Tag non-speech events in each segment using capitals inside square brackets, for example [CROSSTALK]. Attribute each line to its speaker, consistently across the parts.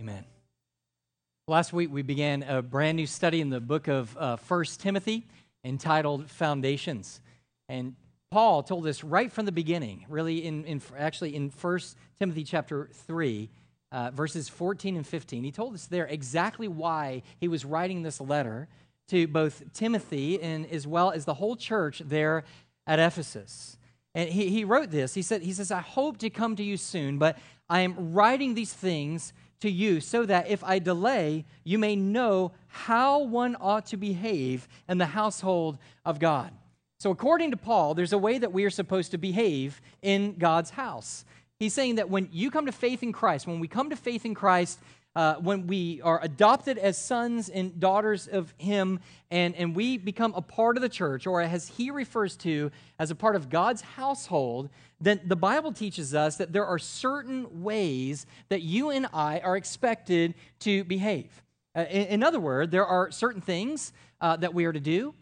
Speaker 1: Amen. Last week we began a brand new study in the book of uh, 1 Timothy entitled Foundations. And Paul told us right from the beginning, really, in, in actually in 1 Timothy chapter 3, uh, verses 14 and 15. He told us there exactly why he was writing this letter to both Timothy and as well as the whole church there at Ephesus. And he, he wrote this. He said, he says, I hope to come to you soon, but I am writing these things to you so that if I delay, you may know how one ought to behave in the household of God. So, according to Paul, there's a way that we are supposed to behave in God's house. He's saying that when you come to faith in Christ, when we come to faith in Christ, uh, when we are adopted as sons and daughters of Him, and, and we become a part of the church, or as He refers to as a part of God's household, then the Bible teaches us that there are certain ways that you and I are expected to behave. Uh, in, in, other words, there are certain things uh, that we are to do,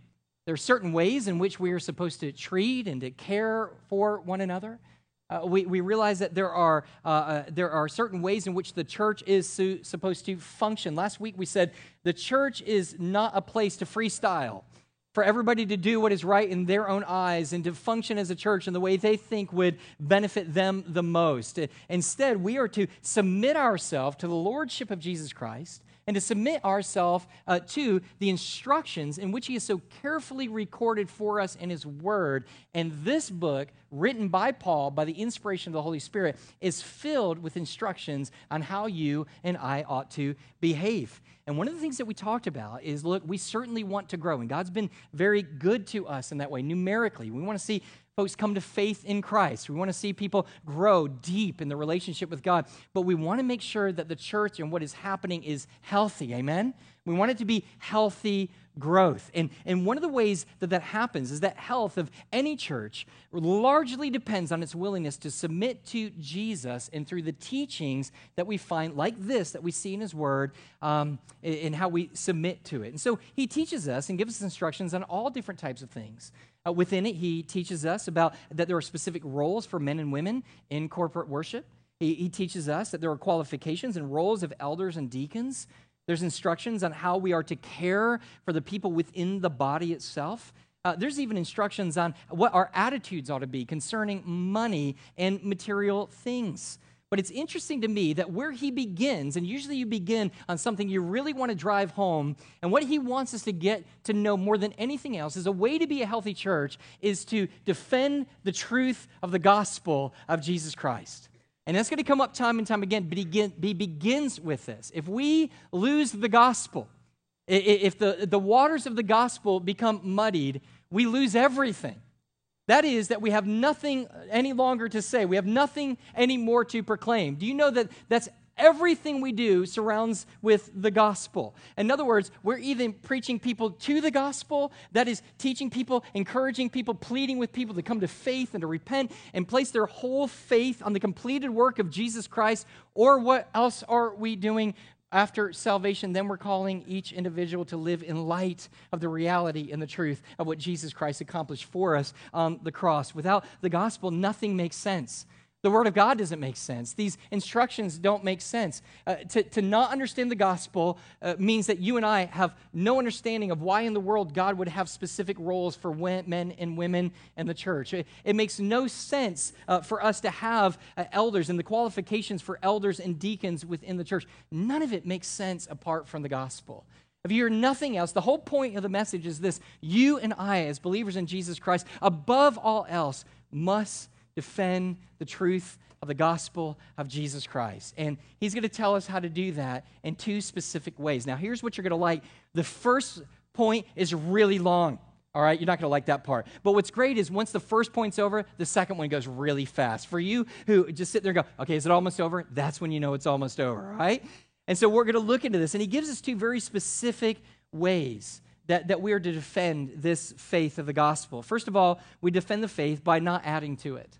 Speaker 1: there are certain ways in which we are supposed to treat and to care for one another. Uh, we, we realize that there are, uh, uh, there are certain ways in which the church is su- supposed to function. Last week we said the church is not a place to freestyle, for everybody to do what is right in their own eyes and to function as a church in the way they think would benefit them the most. Instead, we are to submit ourselves to the lordship of Jesus Christ and to submit ourselves uh, to the instructions in which he has so carefully recorded for us in his word. And this book, written by Paul by the inspiration of the Holy Spirit, is filled with instructions on how you and I ought to behave. And one of the things that we talked about is look, we certainly want to grow, and God's been very good to us in that way, numerically. We want to see folks come to faith in Christ. We want to see people grow deep in the relationship with God, but we want to make sure that the church and what is happening is healthy. Amen? We want it to be healthy growth. And, and one of the ways that that happens is that health of any church largely depends on its willingness to submit to Jesus and through the teachings that we find, like this, that we see in His Word, um, and how we submit to it. And so He teaches us and gives us instructions on all different types of things. Uh, within it, he teaches us about that there are specific roles for men and women in corporate worship. He, he teaches us that there are qualifications and roles of elders and deacons. There's instructions on how we are to care for the people within the body itself. Uh, there's even instructions on what our attitudes ought to be concerning money and material things. But it's interesting to me that where he begins, and usually you begin on something you really want to drive home, and what he wants us to get to know more than anything else is a way to be a healthy church is to defend the truth of the gospel of Jesus Christ. And that's going to come up time and time again, but he begins with this. If we lose the gospel, if the, the waters of the gospel become muddied, we lose everything. That is, that we have nothing any longer to say. We have nothing anymore to proclaim. Do you know that that's everything we do surrounds with the gospel. In other words, we're even preaching people to the gospel, that is, teaching people, encouraging people, pleading with people to come to faith and to repent and place their whole faith on the completed work of Jesus Christ, or what else are we doing? After salvation, then we're calling each individual to live in light of the reality and the truth of what Jesus Christ accomplished for us on the cross. Without the gospel, nothing makes sense. The Word of God doesn't make sense. These instructions don't make sense. Uh, to, to not understand the gospel uh, means that you and I have no understanding of why in the world God would have specific roles for men and women in the church. It, it makes no sense uh, for us to have uh, elders and the qualifications for elders and deacons within the church. None of it makes sense apart from the gospel. If you hear nothing else, the whole point of the message is this you and I, as believers in Jesus Christ, above all else, must defend the truth of the gospel of Jesus Christ. And he's going to tell us how to do that in two specific ways. Now, here's what you're going to like. The first point is really long. All right, you're not going to like that part. But what's great is once the first point's over, the second one goes really fast. For you who just sit there and go, okay, is it almost over? That's when you know it's almost over, right? And so we're going to look into this. And he gives us two very specific ways that, that we are to defend this faith of the gospel. First of all, we defend the faith by not adding to it.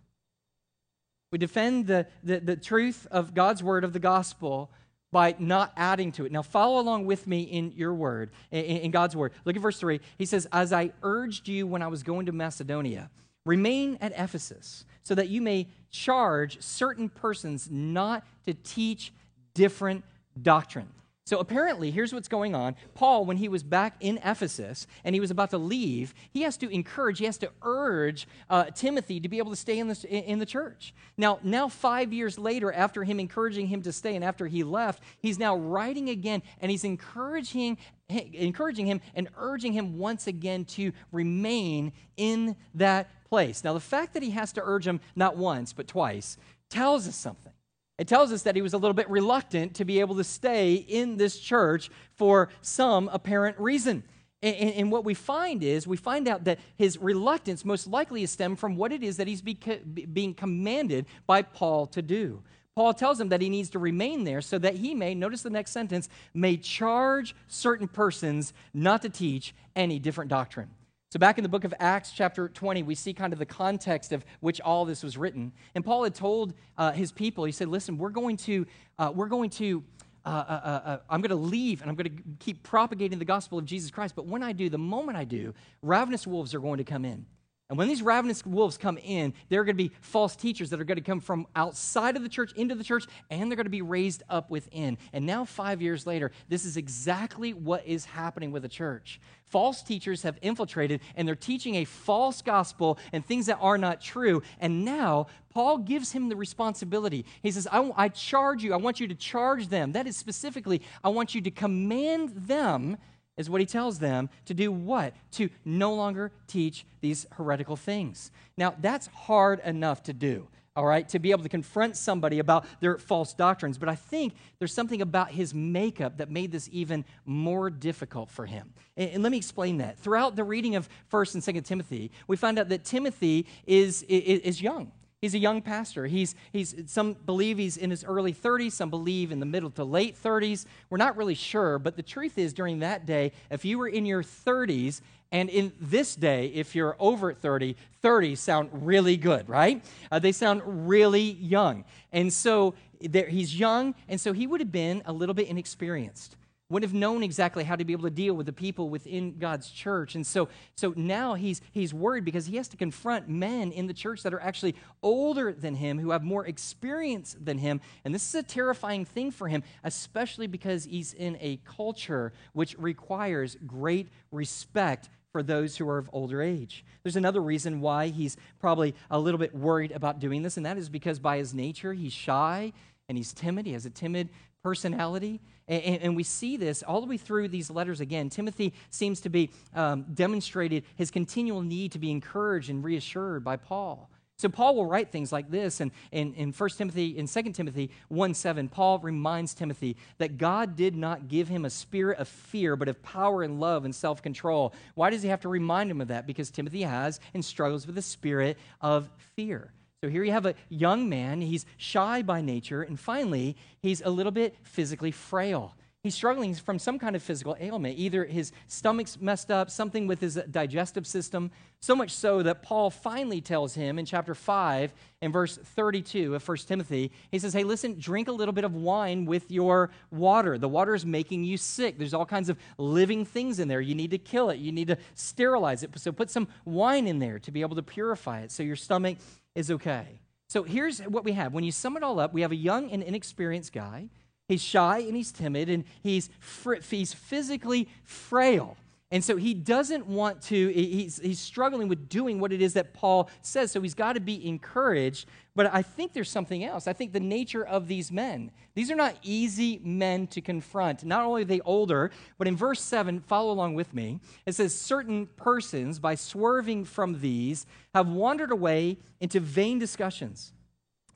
Speaker 1: We defend the, the, the truth of God's word of the gospel by not adding to it. Now, follow along with me in your word, in, in, God's word. Look at verse 3. He says, As I urged you when I was going to Macedonia, remain at Ephesus, so that you may charge certain persons not to teach different doctrine. So apparently, here's what's going on. Paul, when he was back in Ephesus and he was about to leave, he has to encourage, he has to urge uh, Timothy to be able to stay in, the in the church. Now, now, five years later, after him encouraging him to stay and after he left, he's now writing again and he's encouraging, encouraging him and urging him once again to remain in that place. Now, the fact that he has to urge him not once, but twice tells us something. It tells us that he was a little bit reluctant to be able to stay in this church for some apparent reason. And, and, what we find is, we find out that his reluctance most likely is stemmed from what it is that he's beca- being commanded by Paul to do. Paul tells him that he needs to remain there so that he may, notice the next sentence, may charge certain persons not to teach any different doctrine. So, back in the book of Acts, chapter 20, we see kind of the context of which all this was written. And Paul had told uh, his people, he said, Listen, we're going to, uh, we're going to, uh, uh, uh, uh I'm going to leave and I'm going to keep propagating the gospel of Jesus Christ. But when I do, the moment I do, ravenous wolves are going to come in. And when these ravenous wolves come in, there are going to be false teachers that are going to come from outside of the church into the church, and they're going to be raised up within. And now, five years later, this is exactly what is happening with the church. False teachers have infiltrated, and they're teaching a false gospel and things that are not true. And now, Paul gives him the responsibility. He says, I, I charge you, I want you to charge them. That is specifically, I want you to command them is what he tells them to do what? To no longer teach these heretical things. Now, that's hard enough to do, all right, to be able to confront somebody about their false doctrines. But I think there's something about his makeup that made this even more difficult for him. And, and let me explain that. Throughout the reading of 1st and 2nd Timothy, we find out that Timothy is, is, is young. He's a young pastor. He's, he's, some believe he's in his early 30s, some believe in the middle to late 30s. We're not really sure, but the truth is, during that day, if you were in your 30s, and in this day, if you're over 30, 30 sound really good, right? Uh, they sound really young. And so there, he's young, and so he would have been a little bit inexperienced would have known exactly how to be able to deal with the people within God's church. And so, so now he's, he's worried because he has to confront men in the church that are actually older than him, who have more experience than him. And this is a terrifying thing for him, especially because he's in a culture which requires great respect for those who are of older age. There's another reason why he's probably a little bit worried about doing this, and that is because by his nature, he's shy and he's timid. He has a timid personality. And, and, we see this all the way through these letters again. Timothy seems to be um, demonstrated his continual need to be encouraged and reassured by Paul. So Paul will write things like this and in, in 1 Timothy, in 2 Timothy 1 7, Paul reminds Timothy that God did not give him a spirit of fear, but of power and love and self-control. Why does he have to remind him of that? Because Timothy has and struggles with a spirit of fear. So here you have a young man. He's shy by nature. And finally, he's a little bit physically frail. He's struggling from some kind of physical ailment. Either his stomach's messed up, something with his digestive system, so much so that Paul finally tells him in chapter 5 in verse 32 of 1 Timothy, he says, Hey, listen, drink a little bit of wine with your water. The water is making you sick. There's all kinds of living things in there. You need to kill it, you need to sterilize it. So put some wine in there to be able to purify it so your stomach is okay. So here's what we have. When you sum it all up, we have a young and inexperienced guy. He's shy and he's timid and he's, fr- he's physically frail. And so he doesn't want to, he's, he's struggling with doing what it is that Paul says. So he's got to be encouraged. But I think there's something else. I think the nature of these men, these are not easy men to confront. Not only are they older, but in verse 7, follow along with me, it says, Certain persons, by swerving from these, have wandered away into vain discussions,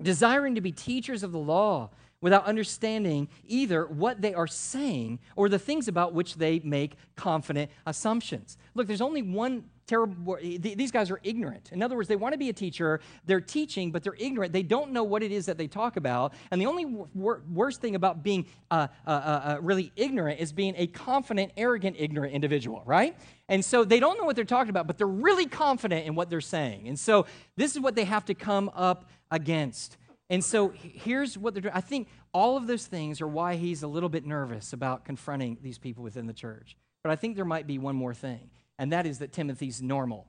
Speaker 1: desiring to be teachers of the law without understanding either what they are saying or the things about which they make confident assumptions. Look, there's only one terrible, these guys are ignorant. In other words, they want to be a teacher, they're teaching, but they're ignorant. They don't know what it is that they talk about. And the only wor- worst thing about being uh, uh, uh, uh, really ignorant is being a confident, arrogant, ignorant individual, right? And so they don't know what they're talking about, but they're really confident in what they're saying. And so this is what they have to come up against. And so here's what they're doing. I think all of those things are why he's a little bit nervous about confronting these people within the church. But I think there might be one more thing, and that is that Timothy's normal.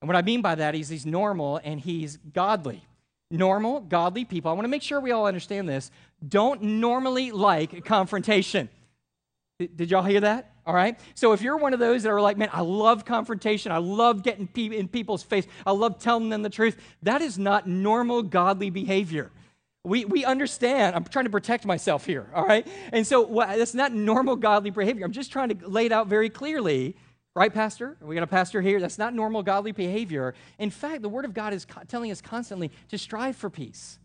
Speaker 1: And what I mean by that is he's normal and he's godly. normal, godly people, I want to make sure we all understand this, don't normally like confrontation. Did y'all hear that? All right. So if you're one of those that are like, man, I love confrontation, I love getting in people's face, I love telling them the truth, that is not normal godly behavior. We, we understand. I'm trying to protect myself here, all right? And so that's not normal godly behavior. I'm just trying to lay it out very clearly Right, Pastor? We got a pastor here. That's not normal godly behavior. In fact, the Word of God is co- telling us constantly to strive for peace.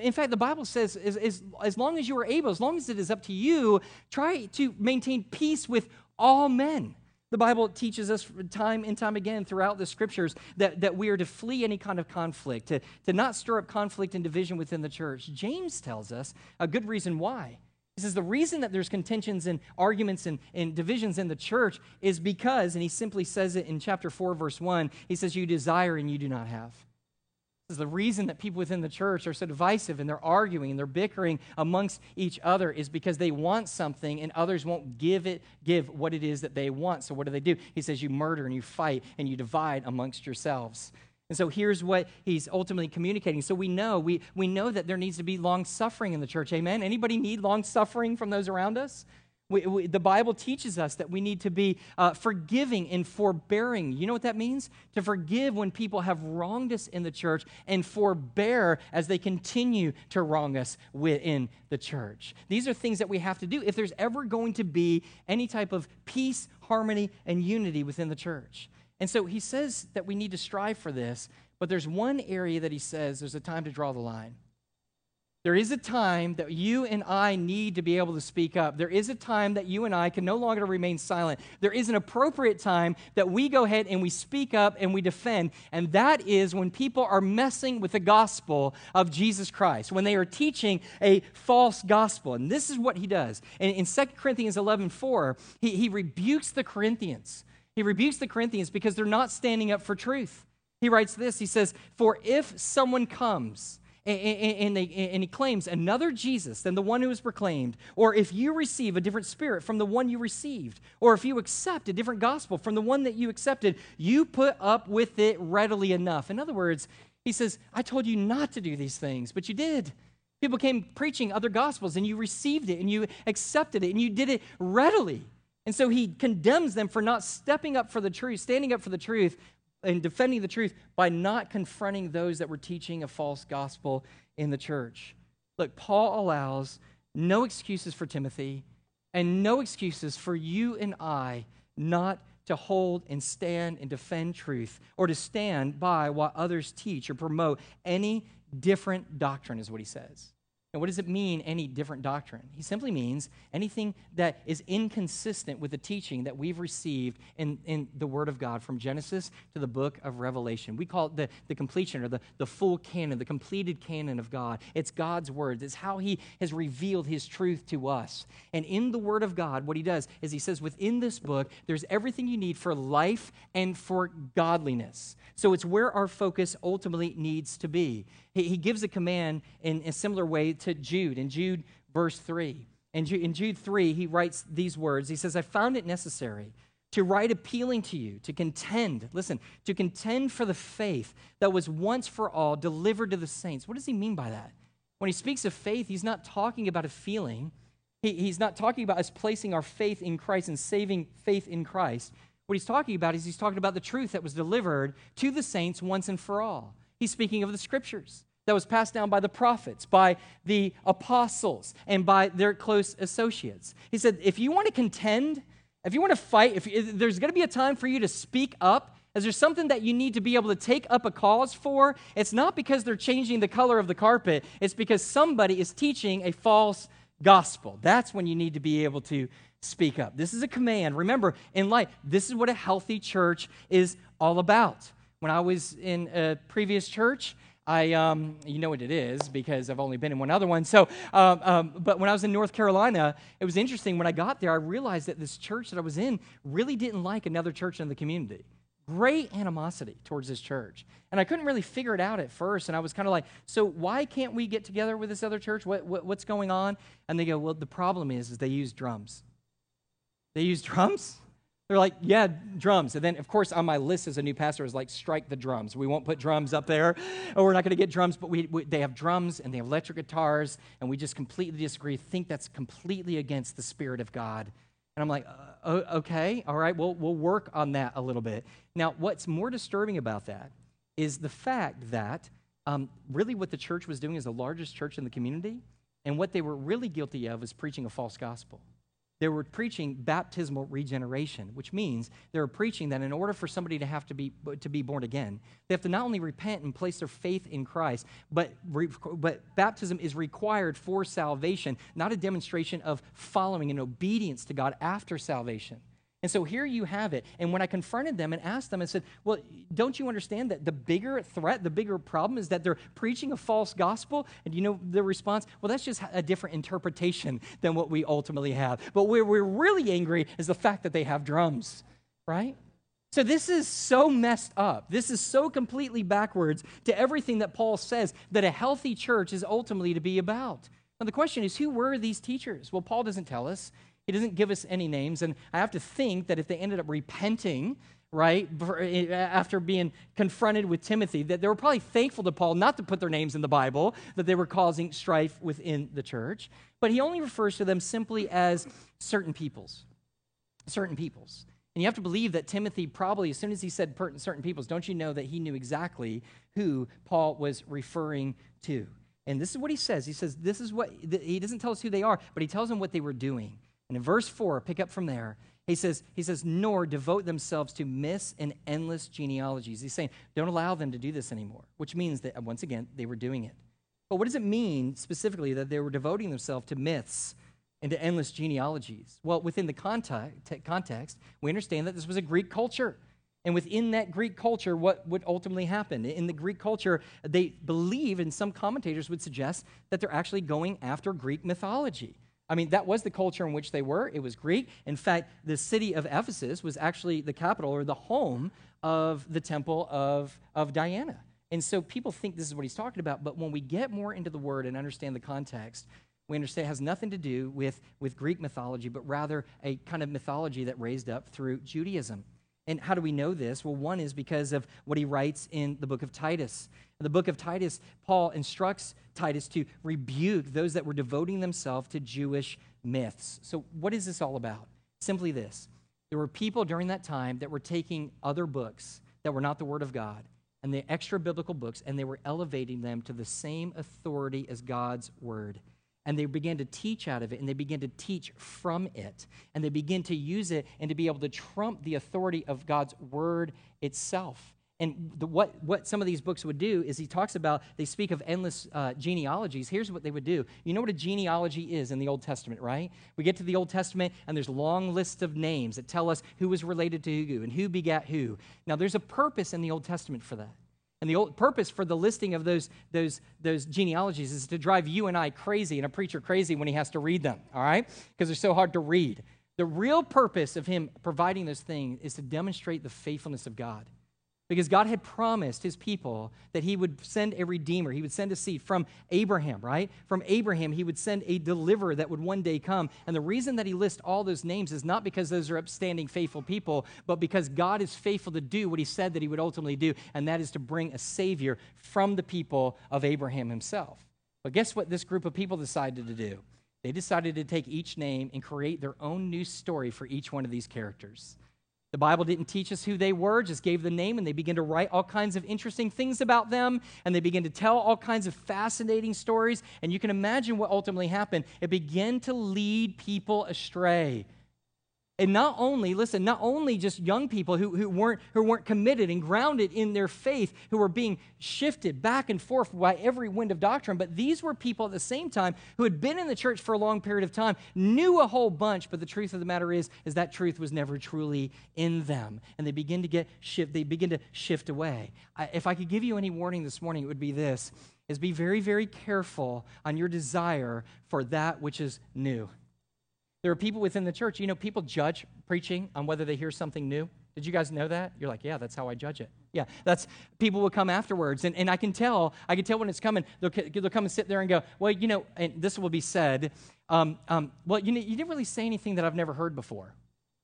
Speaker 1: In fact, the Bible says, as, as, as long as you are able, as long as it is up to you, try to maintain peace with all men. The Bible teaches us time and time again throughout the scriptures that, that we are to flee any kind of conflict, to, to not stir up conflict and division within the church. James tells us a good reason why. He says the reason that there's contentions and arguments and, and divisions in the church is because, and he simply says it in chapter 4, verse 1, he says, You desire and you do not have. Is the reason that people within the church are so divisive and they're arguing and they're bickering amongst each other is because they want something and others won't give it, give what it is that they want. So what do they do? He says, You murder and you fight and you divide amongst yourselves. And so here's what he's ultimately communicating. So we know, we, we know that there needs to be long suffering in the church. Amen? Anybody need long suffering from those around us? We, we, the Bible teaches us that we need to be uh, forgiving and forbearing. You know what that means? To forgive when people have wronged us in the church and forbear as they continue to wrong us within the church. These are things that we have to do if there's ever going to be any type of peace, harmony, and unity within the church. And so he says that we need to strive for this, but there's one area that he says there's a time to draw the line. There is a time that you and I need to be able to speak up. There is a time that you and I can no longer remain silent. There is an appropriate time that we go ahead and we speak up and we defend, and that is when people are messing with the gospel of Jesus Christ, when they are teaching a false gospel. And this is what he does. And in 2 Corinthians 11 4, he, he rebukes the Corinthians he rebukes the Corinthians because they're not standing up for truth. He writes this He says, For if someone comes, and, he claims another Jesus than the one who was proclaimed, or if you receive a different spirit from the one you received, or if you accept a different gospel from the one that you accepted, you put up with it readily enough. In other words, he says, I told you not to do these things, but you did. People came preaching other gospels, and you received it, and you accepted it, and you did it readily. And so he condemns them for not stepping up for the truth, standing up for the truth, and defending the truth by not confronting those that were teaching a false gospel in the church. Look, Paul allows no excuses for Timothy and no excuses for you and I not to hold and stand and defend truth or to stand by what others teach or promote any different doctrine, is what he says. And what does it mean, any different doctrine? He simply means anything that is inconsistent with the teaching that we've received in, in the Word of God from Genesis to the book of Revelation. We call it the, the completion or the, the full canon, the completed canon of God. It's God's Word, it's how He has revealed His truth to us. And in the Word of God, what He does is He says, within this book, there's everything you need for life and for godliness. So it's where our focus ultimately needs to be. He, he gives a command in a similar way to Jude, in Jude verse 3. And in Jude 3, he writes these words He says, I found it necessary to write appealing to you to contend, listen, to contend for the faith that was once for all delivered to the saints. What does he mean by that? When he speaks of faith, he's not talking about a feeling. He, he's not talking about us placing our faith in Christ and saving faith in Christ. What he's talking about is he's talking about the truth that was delivered to the saints once and for all. He's speaking of the scriptures that was passed down by the prophets, by the apostles, and by their close associates. He said, if you want to contend, if you want to fight, if, if there's going to be a time for you to speak up, as there's something that you need to be able to take up a cause for, it's not because they're changing the color of the carpet, it's because somebody is teaching a false gospel. That's when you need to be able to speak up. This is a command. Remember, in life, this is what a healthy church is all about. When I was in a previous church, I, um, you know what it is because I've only been in one other one. So, um, um, but when I was in North Carolina, it was interesting. When I got there, I realized that this church that I was in really didn't like another church in the community. Great animosity towards this church. And I couldn't really figure it out at first. And I was kind of like, so why can't we get together with this other church? What, what, what's going on? And they go, well, the problem is, is they use drums. They use [LAUGHS] drums? They're like, yeah, drums. And then, of course, on my list as a new pastor is like, strike the drums. We won't put drums up there, or we're not going to get drums, but we, we, they have drums and they have electric guitars, and we just completely disagree, think that's completely against the Spirit of God. And I'm like, uh, okay, all right, we'll, we'll work on that a little bit. Now, what's more disturbing about that is the fact that um, really what the church was doing as the largest church in the community, and what they were really guilty of is preaching a false gospel. They were preaching baptismal regeneration, which means they were preaching that in order for somebody to have to be, to be born again, they have to not only repent and place their faith in Christ, but, but baptism is required for salvation, not a demonstration of following and obedience to God after salvation. And so here you have it. And when I confronted them and asked them, I said, Well, don't you understand that the bigger threat, the bigger problem is that they're preaching a false gospel? And you know the response? Well, that's just a different interpretation than what we ultimately have. But where we're really angry is the fact that they have drums, right? So this is so messed up. This is so completely backwards to everything that Paul says that a healthy church is ultimately to be about. Now, the question is who were these teachers? Well, Paul doesn't tell us. He doesn't give us any names. And I have to think that if they ended up repenting, right, eh, after being confronted with Timothy, that they were probably thankful to Paul not to put their names in the Bible, that they were causing strife within the church. But he only refers to them simply as certain peoples. Certain peoples. And you have to believe that Timothy probably, as soon as he said certain peoples, don't you know that he knew exactly who Paul was referring to? And this is what he says. He says, This is what, he doesn't tell us who they are, but he tells them what they were doing. And in verse 4, pick up from there, he says, he says, nor devote themselves to myths and endless genealogies. He's saying, don't allow them to do this anymore, which means that, uh, once again, they were doing it. But what does it mean specifically that they were devoting themselves to myths and to endless genealogies? Well, within the context, we understand that this was a Greek culture. And within that Greek culture, what would ultimately happen? In the Greek culture, they believe, and some commentators would suggest, that they're actually going after Greek mythology. I mean, that was the culture in which they were. It was Greek. In fact, the city of Ephesus was actually the capital or the home of the temple of, of Diana. And so people think this is what he's talking about, but when we get more into the word and understand the context, we understand it has nothing to do with, with Greek mythology, but rather a kind of mythology that raised up through Judaism. And how do we know this? Well, one is because of what he writes in the book of Titus. In the book of Titus, Paul instructs Titus to rebuke those that were devoting themselves to Jewish myths. So, what is this all about? Simply this there were people during that time that were taking other books that were not the Word of God and the extra biblical books, and they were elevating them to the same authority as God's Word and they began to teach out of it and they began to teach from it and they begin to use it and to be able to trump the authority of god's word itself. And the, what, what some of these books would do is he talks about they speak of endless uh, genealogies. Here's what they would do. You know what a genealogy is in the old testament right? We get to the old testament and there's long lists of names that tell us who was related to who and who begat who. Now there's a purpose in the old testament for that and the old purpose for the listing of those, those, those genealogies is to drive you and I crazy and a preacher crazy when he has to read them, all right? Because they're so hard to read. The real purpose of him providing those things is to demonstrate the faithfulness of God. Because God had promised his people that he would send a redeemer. He would send a seed from Abraham, right? From Abraham, he would send a deliverer that would one day come. And the reason that he lists all those names is not because those are upstanding, faithful people, but because God is faithful to do what he said that he would ultimately do, and that is to bring a savior from the people of Abraham himself. But guess what this group of people decided to do? They decided to take each name and create their own new story for each one of these characters. The Bible didn't teach us who they were, just gave the name, and they began to write all kinds of interesting things about them, and they began to tell all kinds of fascinating stories. And you can imagine what ultimately happened. It began to lead people astray. And not only, listen, not only just young people who, who, weren't, who weren't committed and grounded in their faith, who were being shifted back and forth by every wind of doctrine, but these were people at the same time who had been in the church for a long period of time, knew a whole bunch, but the truth of the matter is, is that truth was never truly in them. And they begin to get shift, they begin to shift away. I, if I could give you any warning this morning, it would be this is be very, very careful on your desire for that which is new. There are people within the church, you know, people judge preaching on whether they hear something new. Did you guys know that? You're like, yeah, that's how I judge it. Yeah, that's people will come afterwards, and, and I can tell. I can tell when it's coming. They'll, they'll come and sit there and go, well, you know, and this will be said. Um, um, well, you know, you didn't really say anything that I've never heard before.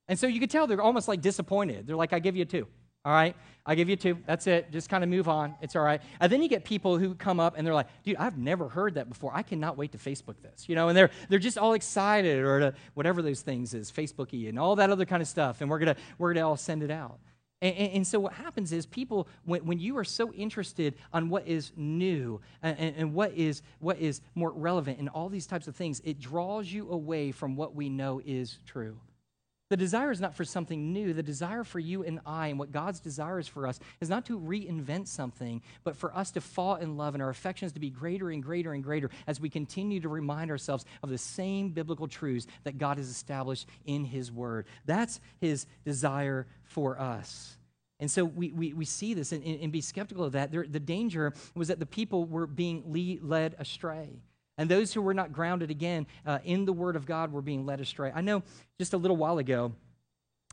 Speaker 1: And so you could tell they're almost like disappointed. They're like, I give you two. All right, I'll give you two. That's it. Just kind of move on. It's all right. And then you get people who come up and they're like, dude, I've never heard that before. I cannot wait to Facebook this. You know, and they're they're just all excited or to whatever those things is, Facebooky and all that other kind of stuff. And we're gonna we're gonna all send it out. And, and, and, so what happens is people, when, when you are so interested on what is new and, and, what, is, what is more relevant and all these types of things, it draws you away from what we know is true. The desire is not for something new. The desire for you and I, and what God's desire is for us, is not to reinvent something, but for us to fall in love and our affections to be greater and greater and greater as we continue to remind ourselves of the same biblical truths that God has established in His Word. That's His desire for us. And so we, we, we see this and, and be skeptical of that. There, the danger was that the people were being led astray. And those who were not grounded again uh, in the Word of God were being led astray. I know just a little while ago,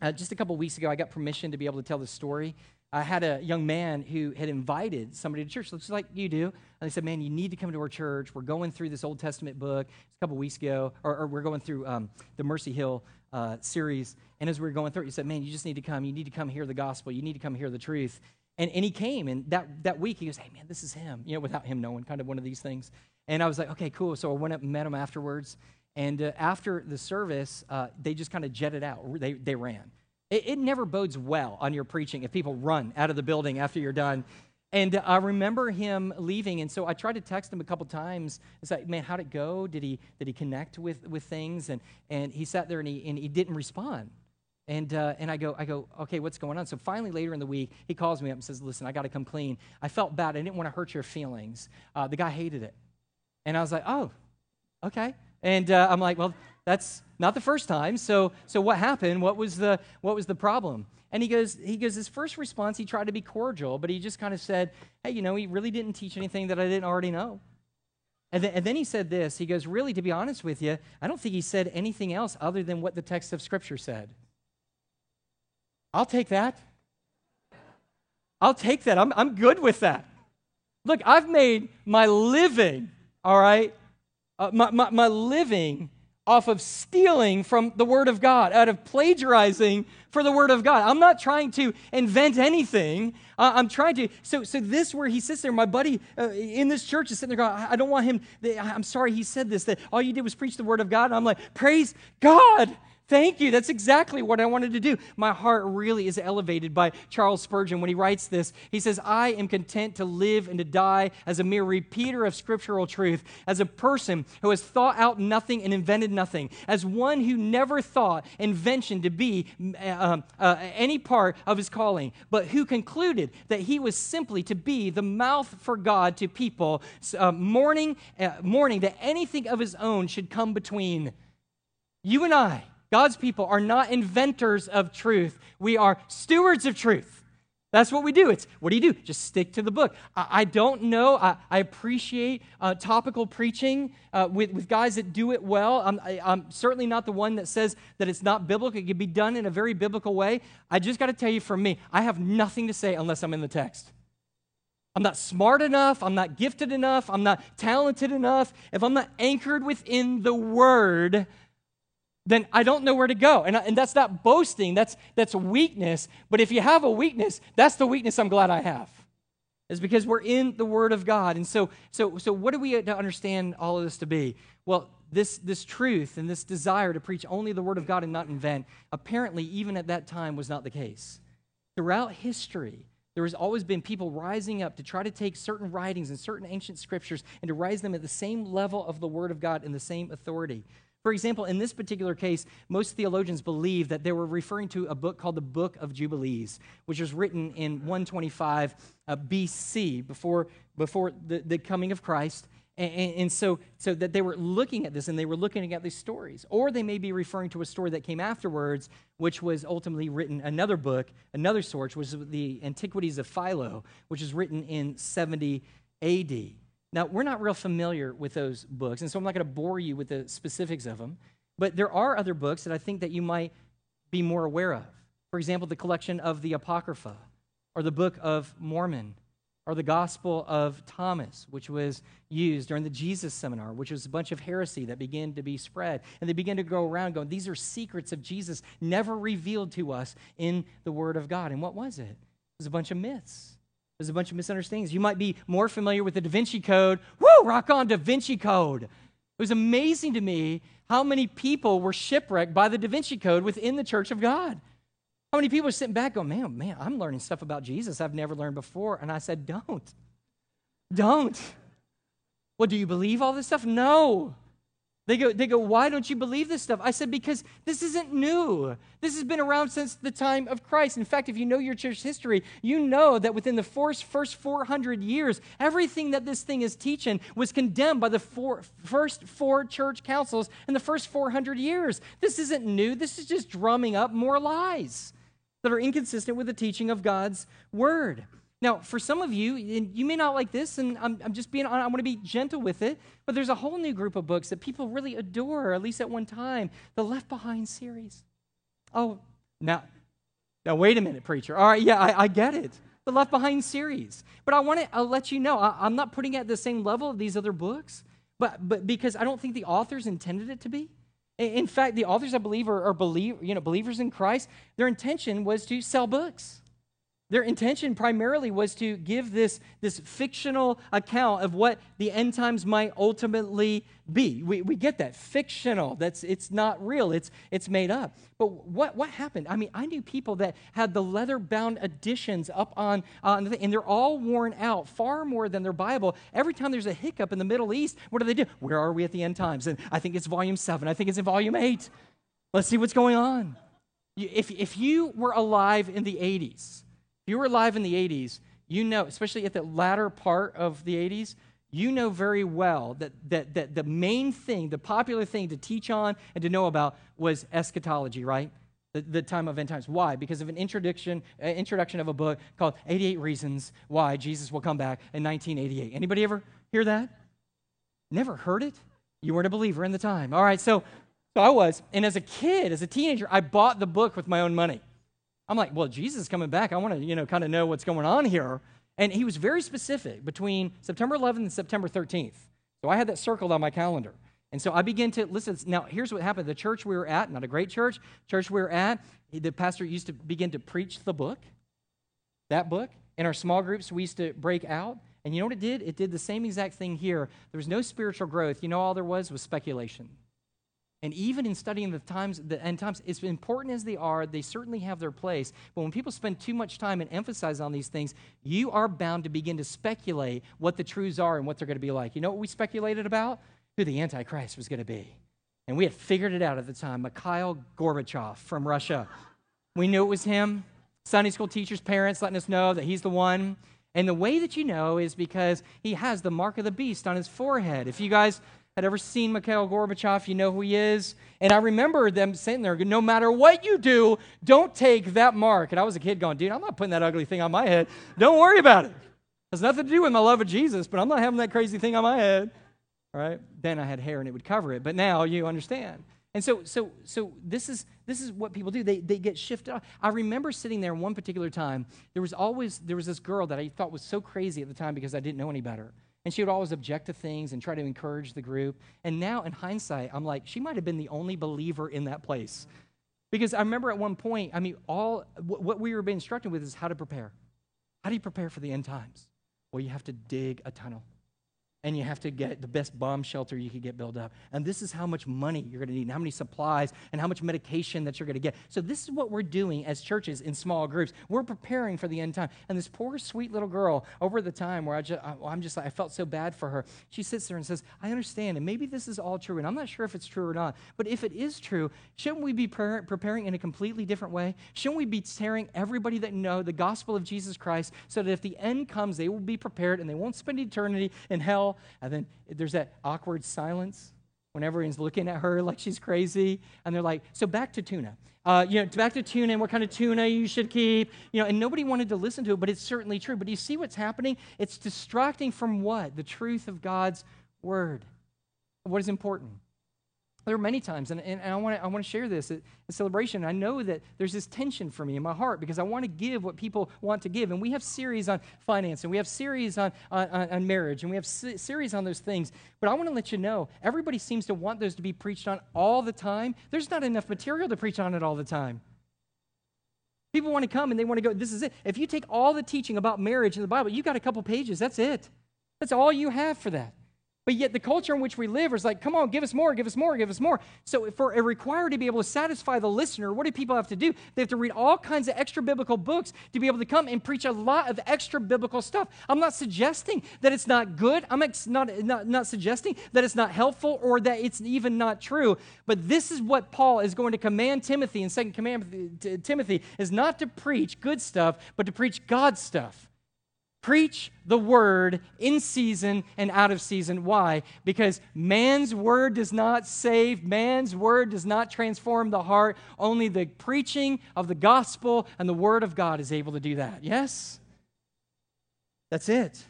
Speaker 1: uh, just a couple weeks ago, I got permission to be able to tell this story. I had a young man who had invited somebody to church, just like you do. And they said, Man, you need to come to our church. We're going through this Old Testament book. A couple weeks ago, or, or we're going through um, the Mercy Hill uh, series. And as we were going through it, he said, Man, you just need to come. You need to come hear the gospel. You need to come hear the truth. And, and he came, and that, that week he goes, Hey, man, this is him, you know, without him knowing, kind of one of these things. And I was like, Okay, cool. So I went up and met him afterwards. And uh, after the service, uh, they just kind of jetted out. They, they ran. It, it, never bodes well on your preaching if people run out of the building after you're done. And I remember him leaving, and so I tried to text him a couple times. It's like, man, how'd it go? Did he did he connect with with things? And and he sat there and he and he didn't respond. And, uh, and I go, I go, okay, what's going on? So finally, later in the week, he calls me up and says, listen, I got to come clean. I felt bad. I didn't want to hurt your feelings. Uh, the guy hated it. And I was like, oh, okay. And uh, I'm like, well, that's not the first time. So, so what happened? What was the, what was the problem? And he goes, he goes, his first response, he tried to be cordial, but he just kind of said, hey, you know, he really didn't teach anything that I didn't already know. And then, and then he said this. He goes, really, to be honest with you, I don't think he said anything else other than what the text of Scripture said. I'll take that. I'll take that. I'm, I'm good with that. Look, I've made my living, all right? Uh, my, my, my living off of stealing from the Word of God, out of plagiarizing for the Word of God. I'm not trying to invent anything. Uh, I'm trying to. So, so this where he sits there, my buddy uh, in this church is sitting there going, I don't want him. I'm sorry he said this, that all you did was preach the Word of God. And I'm like, praise God. Thank you. That's exactly what I wanted to do. My heart really is elevated by Charles Spurgeon when he writes this. He says, I am content to live and to die as a mere repeater of scriptural truth, as a person who has thought out nothing and invented nothing, as one who never thought invention to be uh, uh, any part of his calling, but who concluded that he was simply to be the mouth for God to people, uh, mourning, uh, mourning that anything of his own should come between you and I God's people are not inventors of truth. We are stewards of truth. That's what we do. It's what do you do? Just stick to the book. I, I don't know. I, I appreciate uh, topical preaching uh, with, with guys that do it well. I'm, I, am certainly not the one that says that it's not biblical. It can be done in a very biblical way. I just got to tell you from me, I have nothing to say unless I'm in the text. I'm not smart enough. I'm not gifted enough. I'm not talented enough. If I'm not anchored within the word, then I don't know where to go. And, and that's not boasting, that's, that's weakness. But if you have a weakness, that's the weakness I'm glad I have. Is because we're in the Word of God. And so, so, so what do we understand all of this to be? Well, this, this truth and this desire to preach only the Word of God and not invent, apparently, even at that time, was not the case. Throughout history, there has always been people rising up to try to take certain writings and certain ancient scriptures and to rise them at the same level of the Word of God and the same authority. For example, in this particular case, most theologians believe that they were referring to a book called the Book of Jubilees, which was written in 125 uh, BC, before, before the, the coming of Christ. And, and, so, so that they were looking at this and they were looking at these stories. Or they may be referring to a story that came afterwards, which was ultimately written, another book, another source, was the Antiquities of Philo, which is written in 70 AD. Now, we're not real familiar with those books, and so I'm not going to bore you with the specifics of them, but there are other books that I think that you might be more aware of. For example, the collection of the Apocrypha or the Book of Mormon. or the Gospel of Thomas, which was used during the Jesus seminar, which was a bunch of heresy that began to be spread. And they began to go around going, These are secrets of Jesus never revealed to us in the Word of God. And what was it? It was a bunch of myths. Was a bunch of misunderstandings. You might be more familiar with the Da Vinci Code. Woo, rock on Da Vinci Code. It was amazing to me how many people were shipwrecked by the Da Vinci Code within the church of God. How many people are sitting back going, man, man, I'm learning stuff about Jesus I've never learned before. And I said, don't. Don't. Well, do you believe all this stuff? No. They go, they go, why don't you believe this stuff? I said, because this isn't new. This has been around since the time of Christ. In fact, if you know your church history, you know that within the first, first 400 years, everything that this thing is teaching was condemned by the four, first four church councils in the first 400 years. This isn't new. This is just drumming up more lies that are inconsistent with the teaching of God's word. Now, for some of you, and you may not like this, and I'm, I'm just being, I want to be gentle with it, but there's a whole new group of books that people really adore, at least at one time the Left Behind series. Oh, now, now wait a minute, preacher. All right, yeah, I, I get it. The Left Behind series. But I want to I'll let you know, I, I'm not putting it at the same level of these other books, but, but because I don't think the authors intended it to be. In fact, the authors, I believe, are, are believe, you know, believers in Christ. Their intention was to sell books. Their intention primarily was to give this, this fictional account of what the end times might ultimately be. We, we get that. Fictional. That's it's not real. It's it's made up. But what, what happened? I mean, I knew people that had the leather bound editions up on, on the, and they're all worn out far more than their Bible. Every time there's a hiccup in the Middle East, what do they do? Where are we at the end times? And I think it's volume seven. I think it's in volume eight. Let's see what's going on. If, if you were alive in the 80s, if you were alive in the 80s, you know, especially at the latter part of the 80s, you know very well that, that, that the main thing, the popular thing to teach on and to know about was eschatology, right? The, the time of end times. Why? Because of an introduction, uh, introduction of a book called 88 Reasons Why Jesus Will Come Back in 1988. Anybody ever hear that? Never heard it? You weren't a believer in the time. All right, so, so I was. And as a kid, as a teenager, I bought the book with my own money. I'm like, well, Jesus is coming back. I want to, you know, kind of know what's going on here. And he was very specific between September 11th and September 13th. So I had that circled on my calendar. And so I began to listen. Now, here's what happened. The church we were at, not a great church, church we were at, the pastor used to begin to preach the book, that book. In our small groups, we used to break out. And you know what it did? It did the same exact thing here. There was no spiritual growth. You know, all there was was speculation. And even in studying the times, the end times, as important as they are, they certainly have their place. But when people spend too much time and emphasize on these things, you are bound to begin to speculate what the truths are and what they're going to be like. You know what we speculated about? Who the Antichrist was going to be. And we had figured it out at the time Mikhail Gorbachev from Russia. We knew it was him. Sunday school teachers' parents letting us know that he's the one. And the way that you know is because he has the mark of the beast on his forehead. If you guys had ever seen Mikhail Gorbachev, you know who he is. And I remember them sitting there, no matter what you do, don't take that mark. And I was a kid going, dude, I'm not putting that ugly thing on my head. Don't worry about it. it has nothing to do with my love of Jesus, but I'm not having that crazy thing on my head. All right? Then I had hair and it would cover it. But now you understand. And so, so, so this is this is what people do. They they get shifted. Off. I remember sitting there one particular time. There was always there was this girl that I thought was so crazy at the time because I didn't know any better. And she would always object to things and try to encourage the group. And now, in hindsight, I'm like, she might have been the only believer in that place. Because I remember at one point, I mean, all what we were being instructed with is how to prepare. How do you prepare for the end times? Well, you have to dig a tunnel and you have to get the best bomb shelter you could get built up. And this is how much money you're going to need, and how many supplies, and how much medication that you're going to get. So, this is what we're doing as churches in small groups. We're preparing for the end time. And this poor, sweet little girl, over the time where I just, I, am just like, I felt so bad for her, she sits there and says, I understand, and maybe this is all true, and I'm not sure if it's true or not, but if it is true, shouldn't we be pre- preparing in a completely different way? Shouldn't we be telling everybody that know the gospel of Jesus Christ so that if the end comes, they will be prepared and they won't spend eternity in hell and then there's that awkward silence when everyone's looking at her [LAUGHS] like she's crazy. And they're like, so back to tuna. Uh, you know, back to tuna and what kind of tuna you should keep. You know, and nobody wanted to listen to it, but it's certainly true. But you see what's happening? It's distracting from what? The truth of God's word. What is important? There are many times, and, and I want to I wanna share this at, at celebration. I know that there's this tension for me in my heart because I want to give what people want to give. And we have series on finance, and we have series on, on, on marriage, and we have se- series on those things. But I want to let you know everybody seems to want those to be preached on all the time. There's not enough material to preach on it all the time. People want to come and they want to go, this is it. If you take all the teaching about marriage in the Bible, you've got a couple pages. That's it. That's all you have for that. But yet, the culture in which we live is like, come on, give us more, give us more, give us more. So, for a required to be able to satisfy the listener, what do people have to do? They have to read all kinds of extra biblical books to be able to come and preach a lot of extra biblical stuff. I'm not suggesting that it's not good. I'm not, not, not suggesting that it's not helpful or that it's even not true. But this is what Paul is going to command Timothy in Second Command Timothy is not to preach good stuff, but to preach God's stuff. Preach the word in season and out of season. Why? Because man's word does not save, man's word does not transform the heart. Only the preaching of the gospel and the word of God is able to do that. Yes? That's it.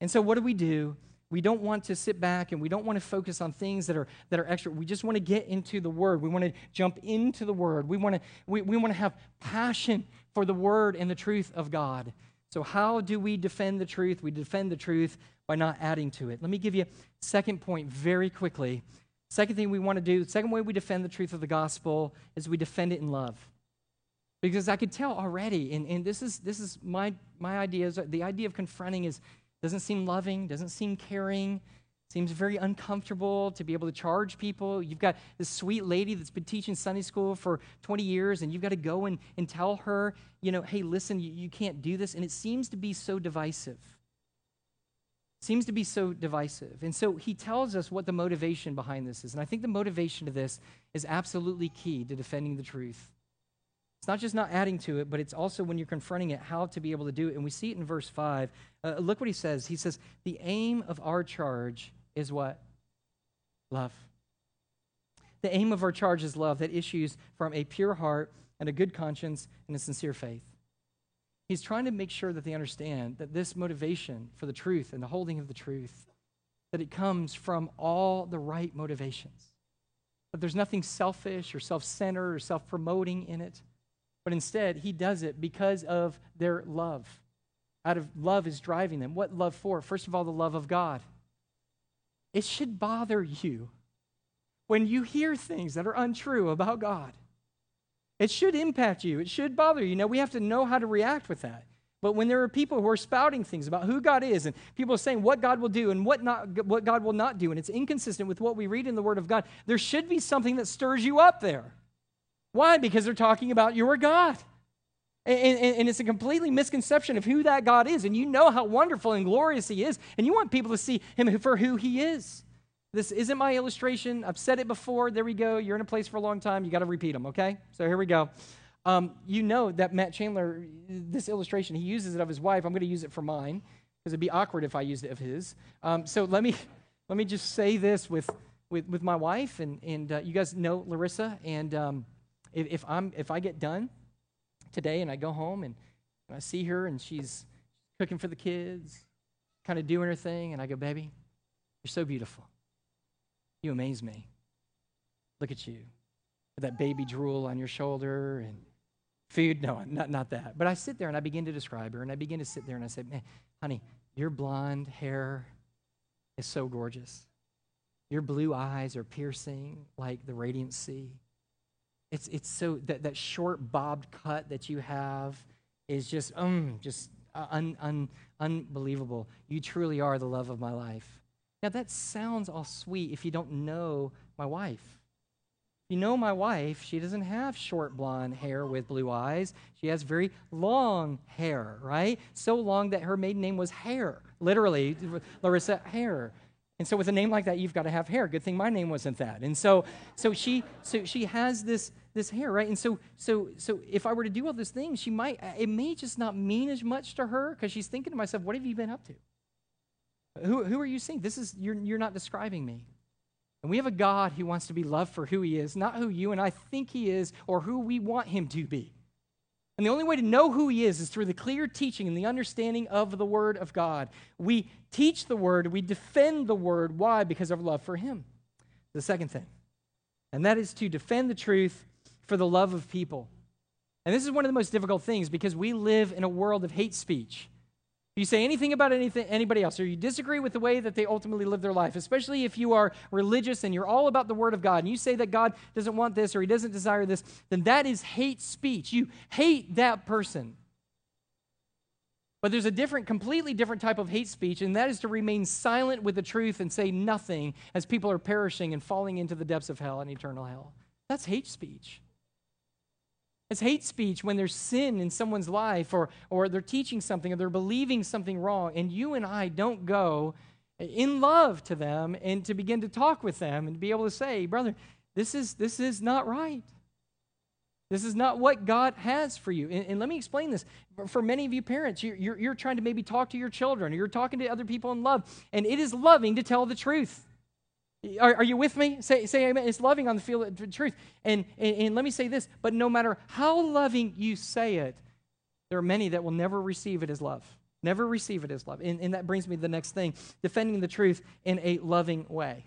Speaker 1: And so, what do we do? We don't want to sit back and we don't want to focus on things that are, that are extra. We just want to get into the Word. We want to jump into the Word. We want to, we, we want to have passion for the Word and the truth of God. So, how do we defend the truth? We defend the truth by not adding to it. Let me give you a second point very quickly. Second thing we want to do, second way we defend the truth of the gospel is we defend it in love. Because I could tell already, and, and this is this is my my idea is the idea of confronting is doesn't seem loving, doesn't seem caring, Seems very uncomfortable to be able to charge people. You've got this sweet lady that's been teaching Sunday school for 20 years, and you've got to go and, and tell her, you know, hey, listen, you, you can't do this. And it seems to be so divisive. Seems to be so divisive. And so he tells us what the motivation behind this is. And I think the motivation to this is absolutely key to defending the truth. It's not just not adding to it, but it's also when you're confronting it, how to be able to do it. And we see it in verse 5. Uh, look what he says. He says, The aim of our charge is what? Love. The aim of our charge is love that issues from a pure heart and a good conscience and a sincere faith. He's trying to make sure that they understand that this motivation for the truth and the holding of the truth, that it comes from all the right motivations. That there's nothing selfish or self centered or self promoting in it, but instead, he does it because of their love. Out of love is driving them. What love for? First of all, the love of God it should bother you when you hear things that are untrue about God. It should impact you. It should bother you. Now, we have to know how to react with that. But when there are people who are spouting things about who God is and people are saying what God will do and what, not, what God will not do, and it's inconsistent with what we read in the Word of God, there should be something that stirs you up there. Why? Because they're talking about your God. And, and, and, it's a completely misconception of who that God is. And you know how wonderful and glorious He is. And you want people to see Him for who He is. This isn't my illustration. I've said it before. There we go. You're in a place for a long time. You got to repeat them, okay? So here we go. Um, you know that Matt Chandler, this illustration, he uses it of his wife. I'm going to use it for mine because it'd be awkward if I used it of his. Um, so let me, let me just say this with, with, with my wife. And, and uh, you guys know Larissa. And um, if, if, I'm, if I get done, today and I go home and, and I see her and she's cooking for the kids, kind of doing her thing, and I go, Baby, you're so beautiful. You amaze me. Look at you. That baby drool on your shoulder and food. No, not, not that. But I sit there and I begin to describe her, and I begin to sit there and I say, Man, honey, your blonde hair is so gorgeous. Your blue eyes are piercing like the radiant sea. It's, it's so that, that short bobbed cut that you have is just um just un, un, unbelievable. You truly are the love of my life. Now that sounds all sweet if you don't know my wife. If you know my wife, she doesn't have short blonde hair with blue eyes. She has very long hair, right? So long that her maiden name was Hair, literally, Larissa Hair. And so with a name like that, you've got to have hair. Good thing my name wasn't that. And so so she so she has this this hair, right? And so so so if I were to do all these things, she might it may just not mean as much to her because she's thinking to myself, what have you been up to? Who who are you seeing? This is you're you're not describing me. And we have a God who wants to be loved for who he is, not who you and I think he is or who we want him to be. And the only way to know who he is is through the clear teaching and the understanding of the Word of God. We teach the Word, we defend the Word. Why? Because of love for him. The second thing, and that is to defend the truth for the love of people. And this is one of the most difficult things because we live in a world of hate speech. You say anything about anything, anybody else, or you disagree with the way that they ultimately live their life, especially if you are religious and you're all about the Word of God, and you say that God doesn't want this or He doesn't desire this, then that is hate speech. You hate that person. But there's a different, completely different type of hate speech, and that is to remain silent with the truth and say nothing as people are perishing and falling into the depths of hell and eternal hell. That's hate speech. It's hate speech when there's sin in someone's life or, or they're teaching something or they're believing something wrong, and you and I don't go in love to them and to begin to talk with them and be able to say, brother, this is, this is not right. This is not what God has for you. And, and let me explain this. For many of you parents, you're, you're, you're trying to maybe talk to your children, or you're talking to other people in love, and it is loving to tell the truth. Are, are, you with me? Say, say amen. It's loving on the field of truth. And, and, and let me say this, but no matter how loving you say it, there are many that will never receive it as love. Never receive it as love. And, and that brings me to the next thing defending the truth in a loving way.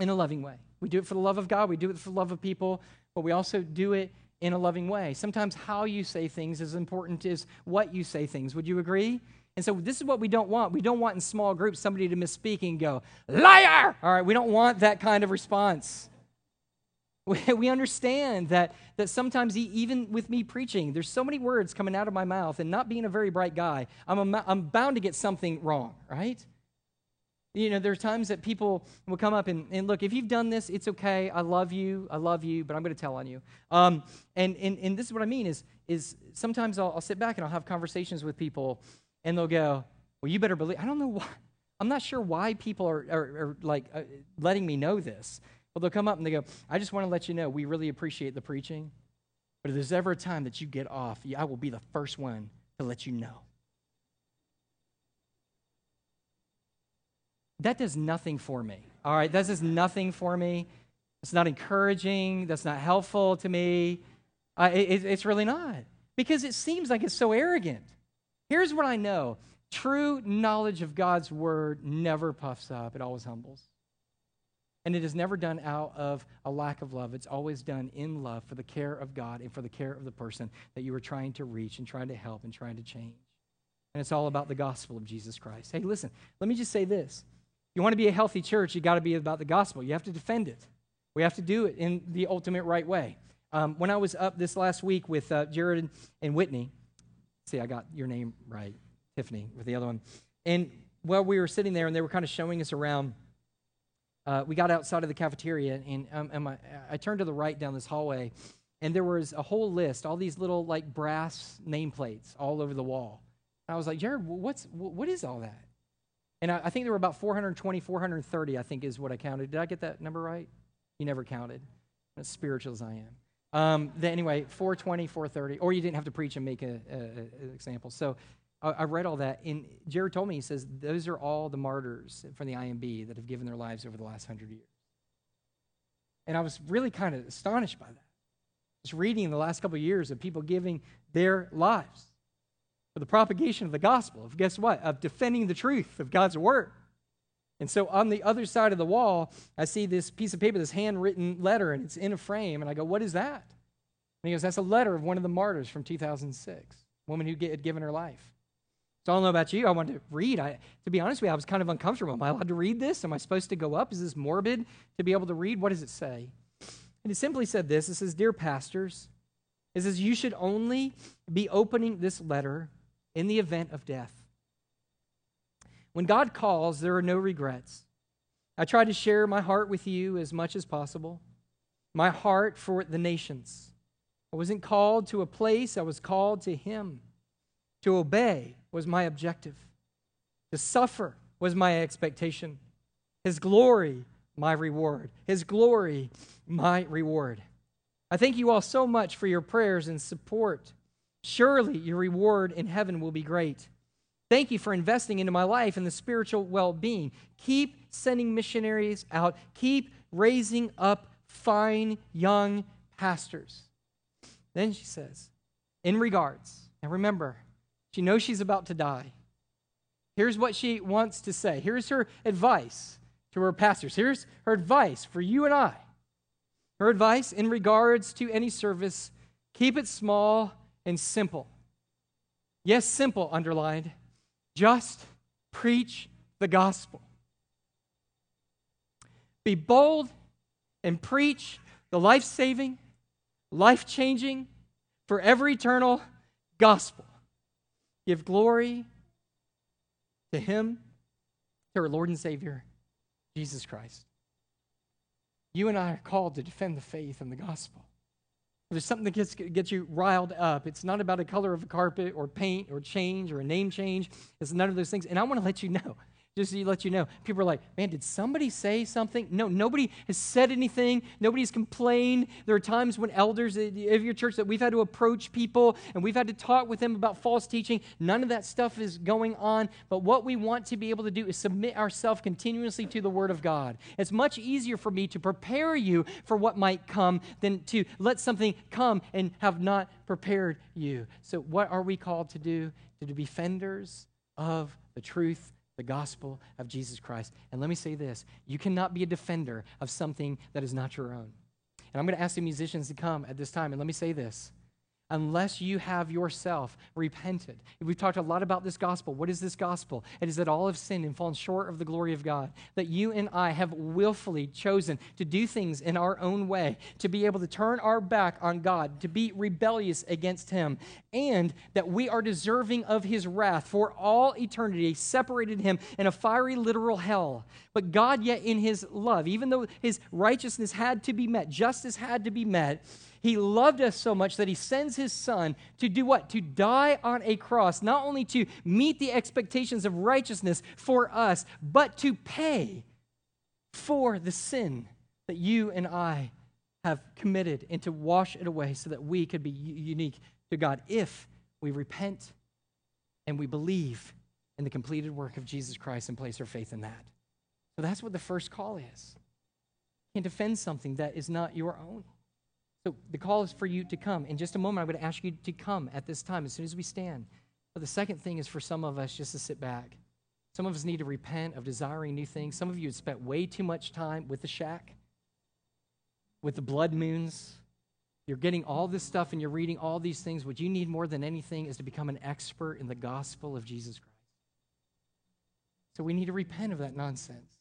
Speaker 1: In a loving way. We do it for the love of God, we do it for the love of people, but we also do it in a loving way. Sometimes how you say things is important as what you say things. Would you agree? And so this is what we don't want. We don't want in small groups somebody to misspeak and go, liar! All right, we don't want that kind of response. [LAUGHS] We, we understand that, that sometimes, even with me preaching, there's so many words coming out of my mouth, and not being a very bright guy, I'm, a, I'm bound to get something wrong, right? You know, there are times that people will come up and, and look, if you've done this, it's okay. I love you. I love you, but I'm going to tell on you. Um, and, and, and this is what I mean is, is sometimes I'll, I'll sit back and I'll have conversations with people and they'll go, Well, you better believe. I don't know why. I'm not sure why people are, are, are like uh, letting me know this. But they'll come up and they go, I just want to let you know we really appreciate the preaching. But if there's ever a time that you get off, I will be the first one to let you know. That does nothing for me. All right, that does nothing for me. It's not encouraging. That's not helpful to me. Uh, it, it's really not. Because it seems like it's so arrogant. Here's what I know true knowledge of God's word never puffs up, it always humbles. And it is never done out of a lack of love. It's always done in love for the care of God and for the care of the person that you are trying to reach and trying to help and trying to change. And it's all about the gospel of Jesus Christ. Hey, listen, let me just say this. You want to be a healthy church, you got to be about the gospel. You have to defend it. We have to do it in the ultimate right way. Um, when I was up this last week with uh, Jared and Whitney, See, I got your name right, Tiffany, with the other one. And while we were sitting there and they were kind of showing us around, uh, we got outside of the cafeteria and, um, and my, I turned to the right down this hallway and there was a whole list, all these little like brass nameplates all over the wall. I was like, Jared, what's, what is all that? And I, I think there were about 420, 430, I think is what I counted. Did I get that number right? You never counted. As spiritual as I am. Um, the, anyway, 420, 430, or you didn't have to preach and make an example. So I, I, read all that, and Jared told me, he says, those are all the martyrs from the IMB that have given their lives over the last hundred years. And I was really kind of astonished by that. Just reading the last couple of years of people giving their lives for the propagation of the gospel, of guess what? Of defending the truth of God's word. And so on the other side of the wall, I see this piece of paper, this handwritten letter, and it's in a frame. And I go, What is that? And he goes, That's a letter of one of the martyrs from 2006, woman who had given her life. So I don't know about you. I wanted to read. I, to be honest with you, I was kind of uncomfortable. Am I allowed to read this? Am I supposed to go up? Is this morbid to be able to read? What does it say? And it simply said this it says, Dear pastors, it says, You should only be opening this letter in the event of death. When God calls, there are no regrets. I try to share my heart with you as much as possible, my heart for the nations. I wasn't called to a place, I was called to Him. To obey was my objective, to suffer was my expectation. His glory, my reward. His glory, my reward. I thank you all so much for your prayers and support. Surely your reward in heaven will be great. Thank you for investing into my life and the spiritual well being. Keep sending missionaries out, keep raising up fine young pastors. Then she says, in regards, and remember, she knows she's about to die. Here's what she wants to say. Here's her advice to her pastors. Here's her advice for you and I. Her advice in regards to any service keep it small and simple. Yes, simple, underlined. Just preach the gospel. Be bold and preach the life saving, life changing, forever eternal gospel. Give glory to Him, to our Lord and Savior, Jesus Christ. You and I are called to defend the faith and the gospel. There's something that gets, gets you riled up, it's not about a color of a carpet or paint or change or a name change. It's none of those things. And I want to let you know just to let you know. People are like, man, did somebody say something? No, nobody has said anything. Nobody's complained. There are times when elders of your church that we've had to approach people and we've had to talk with them about false teaching. None of that stuff is going on. But what we want to be able to do is submit ourselves continuously to the Word of God. It's much easier for me to prepare you for what might come than to let something come and have not prepared you. So, what are we called to do? To be defenders of the truth the gospel of Jesus Christ. And let me say this you cannot be a defender of something that is not your own. And I'm going to ask the musicians to come at this time. And let me say this unless you have yourself repented. We've talked a lot about this gospel. What is this gospel? It is that all have sinned and fallen short of the glory of God. That you and I have willfully chosen to do things in our own way, to be able to turn our back on God, to be rebellious against Him, and that we are deserving of His wrath for all eternity, separated Him in a fiery, literal hell. But God, yet in His love, even though His righteousness had to be met, justice had to be met, he loved us so much that he sends his son to do what? To die on a cross, not only to meet the expectations of righteousness for us, but to pay for the sin that you and I have committed and to wash it away so that we could be unique to God if we repent and we believe in the completed work of Jesus Christ and place our faith in that. So that's what the first call is. You can defend something that is not your own. So the call is for you to come. In just a moment, I'm going to ask you to come at this time as soon as we stand. But the second thing is for some of us just to sit back. Some of us need to repent of desiring new things. Some of you have spent way too much time with the shack, with the blood moons. You're getting all this stuff and you're reading all these things. What you need more than anything is to become an expert in the gospel of Jesus Christ. So we need to repent of that nonsense.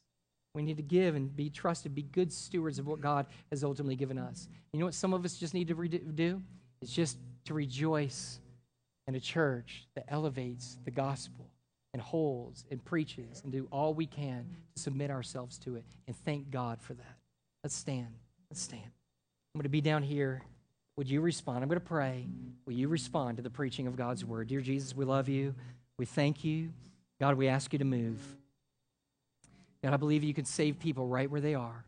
Speaker 1: We need to give and be trusted, be good stewards of what God has ultimately given us. You know what some of us just need to re- do? It's just to rejoice in a church that elevates the gospel and holds and preaches and do all we can to submit ourselves to it and thank God for that. Let's stand. Let's stand. I'm going to be down here. Would you respond? I'm going to pray. Will you respond to the preaching of God's word? Dear Jesus, we love you. We thank you. God, we ask you to move. God, I believe you can save people right where they are.